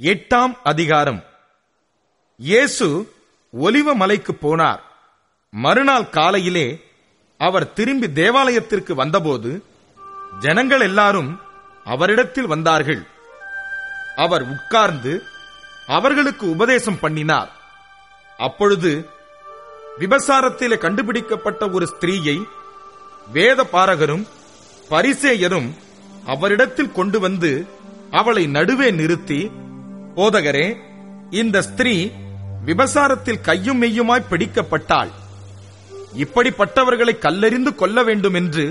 எட்டாம் அதிகாரம். இயேசு ஒலிவ மலைக்கு போனார். மறுநாள் காலையிலே அவர் திரும்பி தேவாலயத்திற்கு வந்தபோது ஜனங்கள் எல்லாரும் அவரிடத்தில் வந்தார்கள். அவர் உட்கார்ந்து அவர்களுக்கு உபதேசம் பண்ணினார். அப்பொழுது விபசாரத்திலே கண்டுபிடிக்கப்பட்ட ஒரு ஸ்திரீயை வேத பாரகரும் பரிசேயரும் அவரிடத்தில் கொண்டு வந்து அவளை நடுவே நிறுத்தி போதகரே இந்த ஸ்திரீ விபசாரத்தில் கையும் மெய்யுமாய் பிடிக்கப்பட்டாள். இப்படிப்பட்டவர்களை கல்லறிந்து கொல்ல வேண்டும் என்று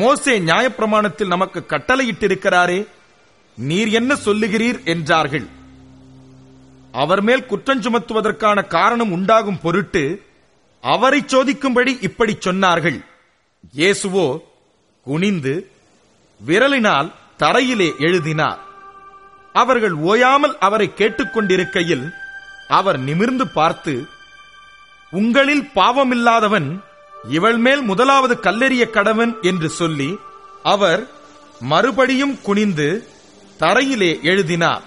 மோசே நியாயப்பிரமாணத்தில் நமக்கு கட்டளையிட்டிருக்கிறாரே நீர் என்ன சொல்லுகிறீர் என்றார்கள். அவர் மேல் குற்றம் சுமத்துவதற்கான காரணம் உண்டாகும் பொருட்டு அவரை சோதிக்கும்படி இப்படி சொன்னார்கள். இயேசுவோ குனிந்து விரலினால் தரையிலே எழுதினார். அவர்கள் ஓயாமல் அவரை கேட்டுக்கொண்டிருக்கையில் அவர் நிமிர்ந்து பார்த்து உங்களில் பாவமில்லாதவன் இவள் மேல் முதலாவது கல்லெறிய கடவன் என்று சொல்லி அவர் மறுபடியும் குனிந்து தரையிலே எழுதினார்.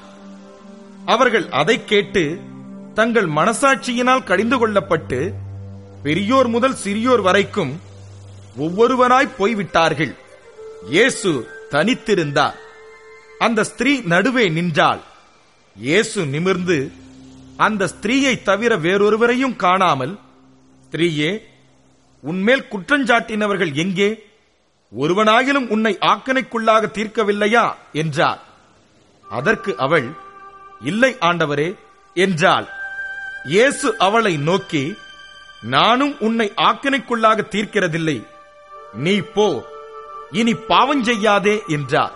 அவர்கள் அதைக் கேட்டு தங்கள் மனசாட்சியினால் கடிந்து கொள்ளப்பட்டு பெரியோர் முதல் சிறியோர் வரைக்கும் ஒவ்வொருவராய் போய்விட்டார்கள். இயேசு தனித்திருந்தார். அந்த ஸ்திரீ நடுவே நின்றாள். இயேசு நிமிர்ந்து அந்த ஸ்திரீயை தவிர வேறொருவரையும் காணாமல் ஸ்திரீயே உன்மேல் குற்றஞ்சாட்டினவர்கள் எங்கே? ஒருவனாகிலும் உன்னை ஆக்கனைக்குள்ளாக தீர்க்கவில்லையா? என்றார். அதற்கு அவள் இல்லை ஆண்டவரே என்றாள். இயேசு அவளை நோக்கி நானும் உன்னை ஆக்கினைக்குள்ளாக தீர்க்கிறதில்லை. நீ போ இனி பாவம் செய்யாதே என்றார்.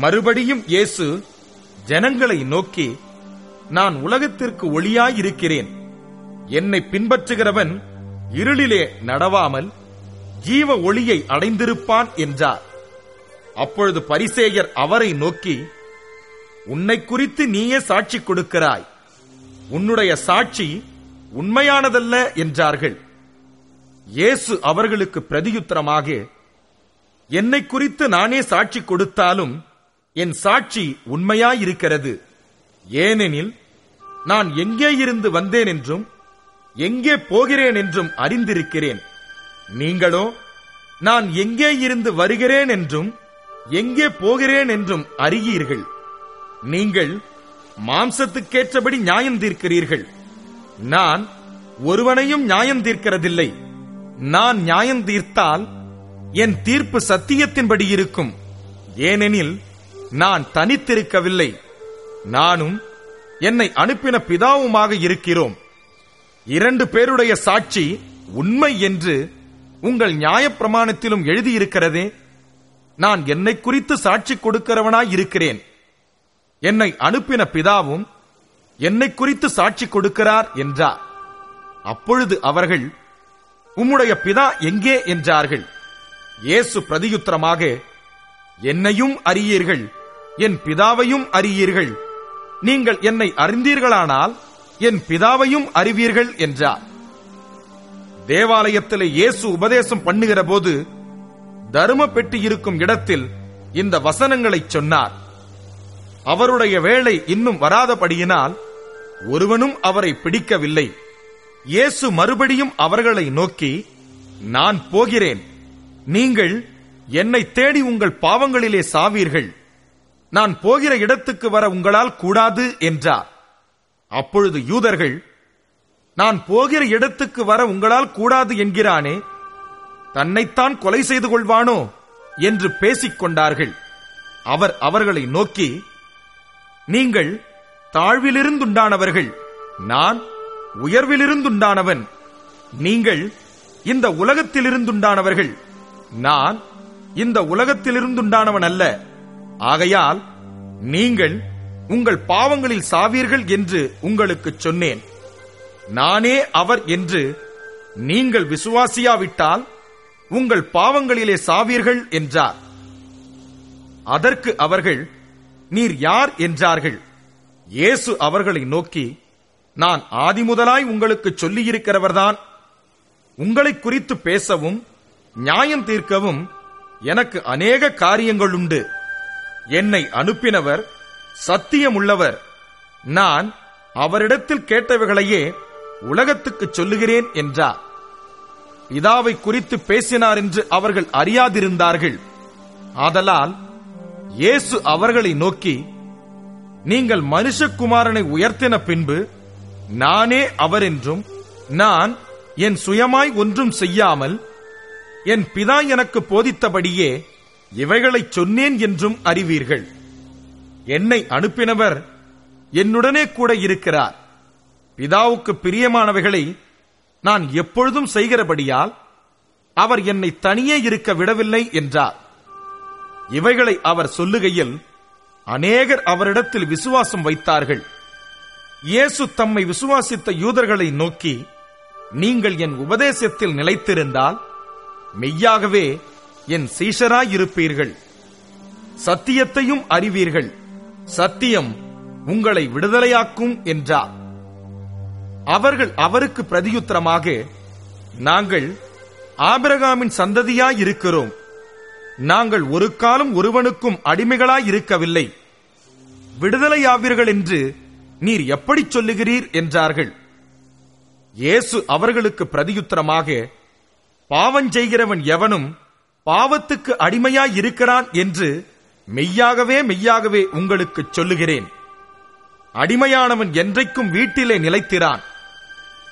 மறுபடியும் இயேசு ஜனங்களை நோக்கி நான் உலகத்திற்கு ஒளியாயிருக்கிறேன். என்னை பின்பற்றுகிறவன் இருளிலே நடவாமல் ஜீவ ஒளியை அடைந்திருப்பான் என்றார். அப்பொழுது பரிசேயர் அவரை நோக்கி உன்னை குறித்து நீயே சாட்சி கொடுக்கிறாய். உன்னுடைய சாட்சி உண்மையானதல்ல என்றார்கள். இயேசு அவர்களுக்கு பிரதியுத்தரமாக என்னை குறித்து நானே சாட்சி கொடுத்தாலும் என் சாட்சி உண்மையாயிருக்கிறது. ஏனெனில் நான் எங்கே இருந்து வந்தேன் என்றும் எங்கே போகிறேன் என்றும் அறிந்திருக்கிறேன். நீங்களோ நான் எங்கே இருந்து வருகிறேன் என்றும் எங்கே போகிறேன் என்றும் அறியீர்கள். நீங்கள் மாம்சத்துக்கேற்றபடி நியாயம் தீர்க்கிறீர்கள். நான் ஒருவனையும் நியாயம் தீர்க்கிறதில்லை. நான் நியாயம் தீர்த்தால் என் தீர்ப்பு சத்தியத்தின்படி இருக்கும். ஏனெனில் நான் தனித்திருக்கவில்லை. நானும் என்னை அனுப்பின பிதாவுமாக இருக்கிறோம். இரண்டு பேருடைய சாட்சி உண்மை என்று உங்கள் நியாயப்பிரமாணத்திலும் எழுதியிருக்கிறதே. நான் என்னை குறித்து சாட்சி கொடுக்கிறவனாய் இருக்கிறேன். என்னை அனுப்பின பிதாவும் என்னை குறித்து சாட்சி கொடுக்கிறார் என்றார். அப்பொழுது அவர்கள் உம்முடைய பிதா எங்கே? என்றார்கள். இயேசு பிரதியுத்தரமாக என்னையும் அறியீர்கள். என் பிதாவையும் அறியீர்கள். நீங்கள் என்னை அறிந்தீர்களானால் என் பிதாவையும் அறிவீர்கள் என்றார். தேவாலயத்திலே இயேசு உபதேசம் பண்ணுகிற போது தரும பெட்டி இருக்கும் இடத்தில் இந்த வசனங்களைச் சொன்னார். அவருடைய வேலை இன்னும் வராதபடியினால் ஒருவனும் அவரை பிடிக்கவில்லை. இயேசு மறுபடியும் அவர்களை நோக்கி நான் போகிறேன். நீங்கள் என்னை தேடி உங்கள் பாவங்களிலே சாவீர்கள். நான் போகிற இடத்துக்கு வர உங்களால் கூடாது என்றார். அப்பொழுது யூதர்கள் நான் போகிற இடத்துக்கு வர உங்களால் கூடாது என்கிறானே தன்னைத்தான் கொலை செய்து கொள்வானோ என்று பேசிக் கொண்டார்கள். அவர் அவர்களை நோக்கி நீங்கள் தாழ்விலிருந்துண்டானவர்கள் நான் உயர்விலிருந்துண்டானவன் நீங்கள் இந்த உலகத்திலிருந்துண்டானவர்கள் நான் இந்த உலகத்திலிருந்துண்டானவன் அல்ல ஆகையால் நீங்கள் உங்கள் பாவங்களில் சாவீர்கள் என்று உங்களுக்கு சொன்னேன். நானே அவர் என்று நீங்கள் விசுவாசியாவிட்டால் உங்கள் பாவங்களிலே சாவீர்கள் என்றார். அதற்கு அவர்கள் நீர் யார்? என்றார்கள். இயேசு அவர்களை நோக்கி நான் ஆதிமுதலாய் உங்களுக்கு சொல்லியிருக்கிறவர்தான். உங்களை குறித்து பேசவும் நியாயம் தீர்க்கவும் எனக்கு அநேக காரியங்கள் உண்டு என்னை அனுப்பினவர் சத்தியமுள்ளவர். நான் அவரிடத்தில் கேட்டவைகளையே உலகத்துக்கு சொல்லுகிறேன் என்றார். பிதாவை குறித்து பேசினார் என்று அவர்கள் அறியாதிருந்தார்கள். ஆதலால் இயேசு அவர்களை நோக்கி நீங்கள் மனுஷகுமாரனை உயர்த்தின பின்பு நானே அவர் என்றும் நான் என் சுயமாய் ஒன்றும் செய்யாமல் என் பிதா எனக்கு போதித்தபடியே இவைகளைச் சொன்னேன் என்றும் அறிவீர்கள். என்னை அனுப்பினவர் என்னுடனே கூட இருக்கிறார். பிதாவுக்கு பிரியமானவைகளை நான் எப்பொழுதும் செய்கிறபடியால் அவர் என்னை தனியே இருக்க விடவில்லை என்றார். இவைகளை அவர் சொல்லுகையில் அநேகர் அவரிடத்தில் விசுவாசம் வைத்தார்கள். இயேசு தம்மை விசுவாசித்த யூதர்களை நோக்கி நீங்கள் என் உபதேசத்தில் நிலைத்திருந்தால் மெய்யாகவே என் சீஷராயிருப்பீர்கள். சத்தியத்தையும் அறிவீர்கள். சத்தியம் உங்களை விடுதலையாக்கும் என்றார். அவர்கள் அவருக்கு பிரதியுத்தரமாக நாங்கள் ஆபிரகாமின் சந்ததியாயிருக்கிறோம். நாங்கள் ஒரு காலம் ஒருவனுக்கும் அடிமைகளாயிருக்கவில்லை. விடுதலையாவீர்கள் என்று நீர் எப்படி சொல்லுகிறீர்? என்றார்கள். இயேசு அவர்களுக்கு பிரதியுத்தரமாக பாவம் செய்கிறவன் எவனும் பாவத்துக்கு அடிமையாய் இருக்கிறான் என்று மெய்யாகவே மெய்யாகவே உங்களுக்குச் சொல்லுகிறேன். அடிமையானவன் என்றைக்கும் வீட்டிலே நிலைத்திறான்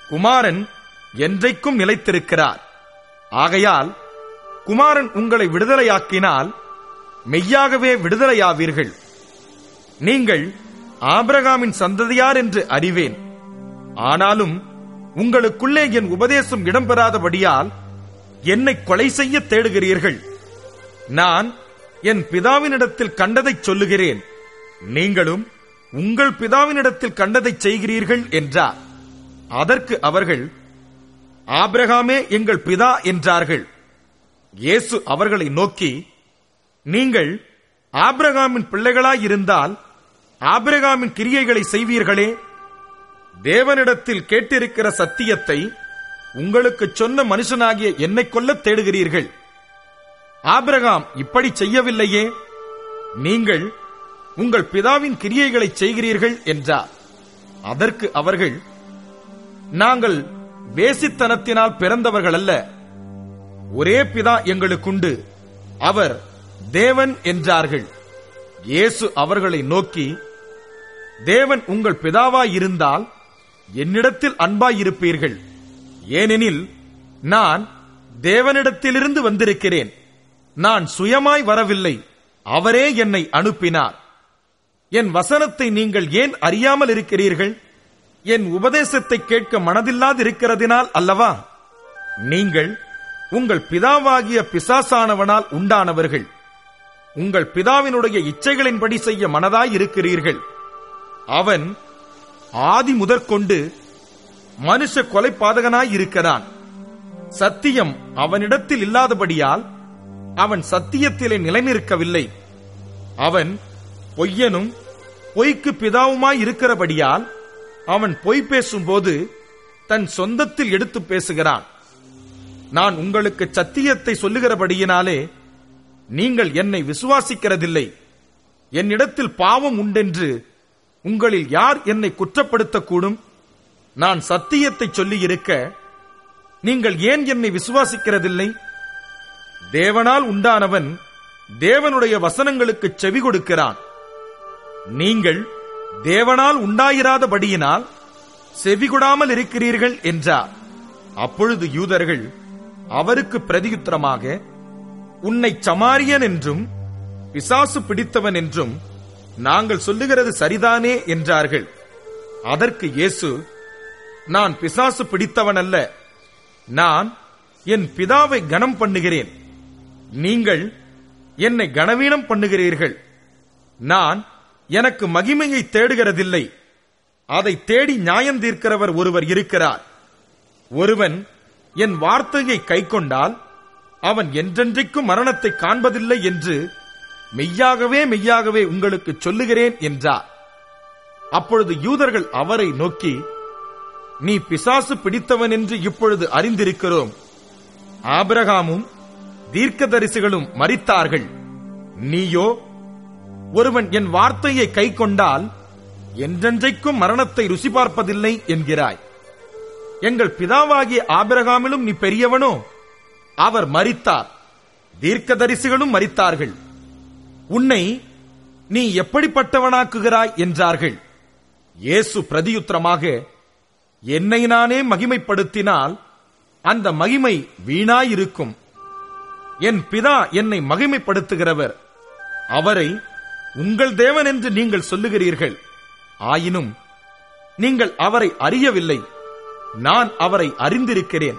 குமாரன் என்றைக்கும் நிலைத்திருக்கிறார். ஆகையால் குமாரன் உங்களை விடுதலையாக்கினால் மெய்யாகவே விடுதலையாவீர்கள். நீங்கள் ஆபிரகாமின் சந்ததியார் என்று அறிவேன். ஆனாலும் உங்களுக்குள்ளே என் உபதேசம் இடம்பெறாதபடியால் என்னை கொலை செய்ய தேடுகிறீர்கள். நான் என் பிதாவினிடத்தில் கண்டதைச் சொல்லுகிறேன். நீங்களும் உங்கள் பிதாவினிடத்தில் கண்டதைச் செய்கிறீர்கள் என்றார். அதற்கு அவர்கள் ஆபிரகாமே எங்கள் பிதா என்றார்கள். இயேசு அவர்களை நோக்கி நீங்கள் ஆபிரகாமின் பிள்ளைகளாயிருந்தால் ஆபிரகாமின் கிரியைகளை செய்வீர்களே. தேவனிடத்தில் கேட்டிருக்கிற சத்தியத்தை உங்களுக்கு சொன்ன மனுஷனாகிய என்னை கொல்ல தேடுகிறீர்கள். ஆபிரகாம் இப்படி செய்யவில்லையே? நீங்கள் உங்கள் பிதாவின் கிரியைகளை செய்கிறீர்கள் என்றார் அதற்கு அவர்கள் நாங்கள் வேசித்தனத்தினால் பிறந்தவர்கள் அல்ல ஒரே பிதா எங்களுக்குண்டு. அவர் தேவன் என்றார்கள். இயேசு அவர்களை நோக்கி தேவன் உங்கள் பிதாவாயிருந்தால் என்னிடத்தில் அன்பாயிருப்பீர்கள். ஏனெனில் நான் தேவனிடத்திலிருந்து வந்திருக்கிறேன். நான் சுயமாய் வரவில்லை. அவரே என்னை அனுப்பினார். என் வசனத்தை நீங்கள் ஏன் அறியாமல் இருக்கிறீர்கள்? என் உபதேசத்தை கேட்க மனதில்லாதிருக்கிறதினால் அல்லவா? நீங்கள் உங்கள் பிதாவாகிய பிசாசானவனால் உண்டானவர்கள். உங்கள் பிதாவினுடைய இச்சைகளின்படி செய்ய மனதாய் இருக்கிறீர்கள். அவன் ஆதி முதற்கொண்டு மனுஷ கொலைபாதகனாய் இருக்கிறான். சத்தியம் அவனிடத்தில் இல்லாதபடியால் அவன் சத்தியத்திலே நிலைநிற்கவில்லை. அவன் பொய்யனும் பொய்க்கு பிதாவுமாய் இருக்கிறபடியால் அவன் பொய் பேசும்போது தன் சொந்தத்தில் எடுத்து பேசுகிறான். நான் உங்களுக்கு சத்தியத்தை சொல்லுகிறபடியினாலே நீங்கள் என்னை விசுவாசிக்கிறதில்லை. என்னிடத்தில் பாவம் உண்டென்று உங்களில் யார் என்னை குற்றப்படுத்தக்கூடும்? நான் சத்தியத்தை சொல்லியிருக்க நீங்கள் ஏன் என்னை விசுவாசிக்கிறதில்லை? தேவனால் உண்டானவன் தேவனுடைய வசனங்களுக்கு செவி கொடுக்கிறான். நீங்கள் தேவனால் உண்டாயிராதபடியினால் செவிகொடாமல் இருக்கிறீர்கள் என்றார். அப்பொழுது யூதர்கள் அவருக்கு பிரதியுத்தரமாக உன்னை சமாரியன் என்றும் பிசாசு பிடித்தவன் என்றும் நாங்கள் சொல்லுகிறது சரிதானே என்றார்கள். அதற்கு இயேசு நான் பிசாசு பிடித்தவன் அல்ல நான் என் பிதாவை கனம் பண்ணுகிறேன். நீங்கள் என்னை கனவீனம் பண்ணுகிறீர்கள். நான் எனக்கு மகிமையை தேடுகிறதில்லை. அதை தேடி நியாயம் தீர்க்கிறவர் ஒருவர் இருக்கிறார். ஒருவன் என் வார்த்தையை கைக்கொண்டால் அவன் என்றென்றைக்கும் மரணத்தை காண்பதில்லை என்று மெய்யாகவே மெய்யாகவே உங்களுக்கு சொல்லுகிறேன் என்றார். அப்பொழுது யூதர்கள் அவரை நோக்கி நீ பிசாசு பிடித்தவன் என்று இப்பொழுது அறிந்திருக்கிறோம். ஆபிரகாமும் தீர்க்கதரிசிகளும் மறித்தார்கள் நீயோ ஒருவன் என் வார்த்தையை கை கொண்டால் என்றென்றைக்கும் மரணத்தை ருசி பார்ப்பதில்லை என்கிறாய். எங்கள் பிதாவாகிய ஆபிரகாமிலும் நீ பெரியவனோ? அவர் மறித்தார் தீர்க்கதரிசிகளும் மறித்தார்கள் உன்னை நீ எப்படிப்பட்டவனாக்குகிறாய் என்றார்கள். இயேசு பிரதியுத்திரமாக என்னை நானே மகிமைப்படுத்தினால் அந்த மகிமை வீணாயிருக்கும். என் பிதா என்னை மகிமைப்படுத்துகிறவர். அவரை உங்கள் தேவன் என்று நீங்கள் சொல்லுகிறீர்கள். ஆயினும் நீங்கள் அவரை அறியவில்லை. நான் அவரை அறிந்திருக்கிறேன்.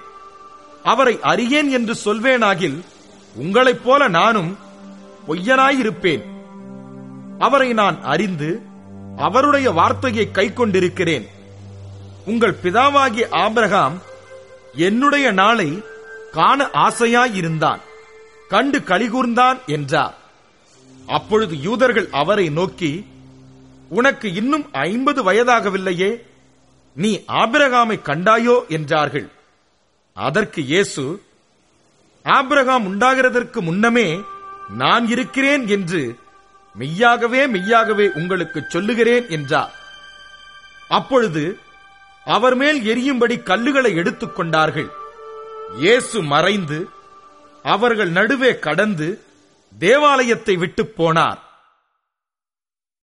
அவரை அறியேன் என்று சொல்வேனாகில் உங்களைப் போல நானும் பொய்யனாயிருப்பேன். அவரை நான் அறிந்து அவருடைய வார்த்தையை கை கொண்டிருக்கிறேன் உங்கள் பிதாவாகிய ஆபிரகாம் என்னுடைய நாளை காண ஆசையாயிருந்தான். கண்டு கலிகூர்ந்தான் என்றார். அப்பொழுது யூதர்கள் அவரை நோக்கி உனக்கு இன்னும் ஐம்பது வயதாகவில்லையே நீ ஆபிரகாமை கண்டாயோ? என்றார்கள். அதற்கு இயேசு ஆபிரகாம் உண்டாகிறதற்கு முன்னமே நான் இருக்கிறேன் என்று மெய்யாகவே மெய்யாகவே உங்களுக்கு சொல்லுகிறேன் என்றார். அப்பொழுது அவர் மேல் எரியும்படி கல்லுகளை எடுத்துக் கொண்டார்கள். இயேசு மறைந்து அவர்கள் நடுவே கடந்து தேவாலயத்தை விட்டுப் போனார்.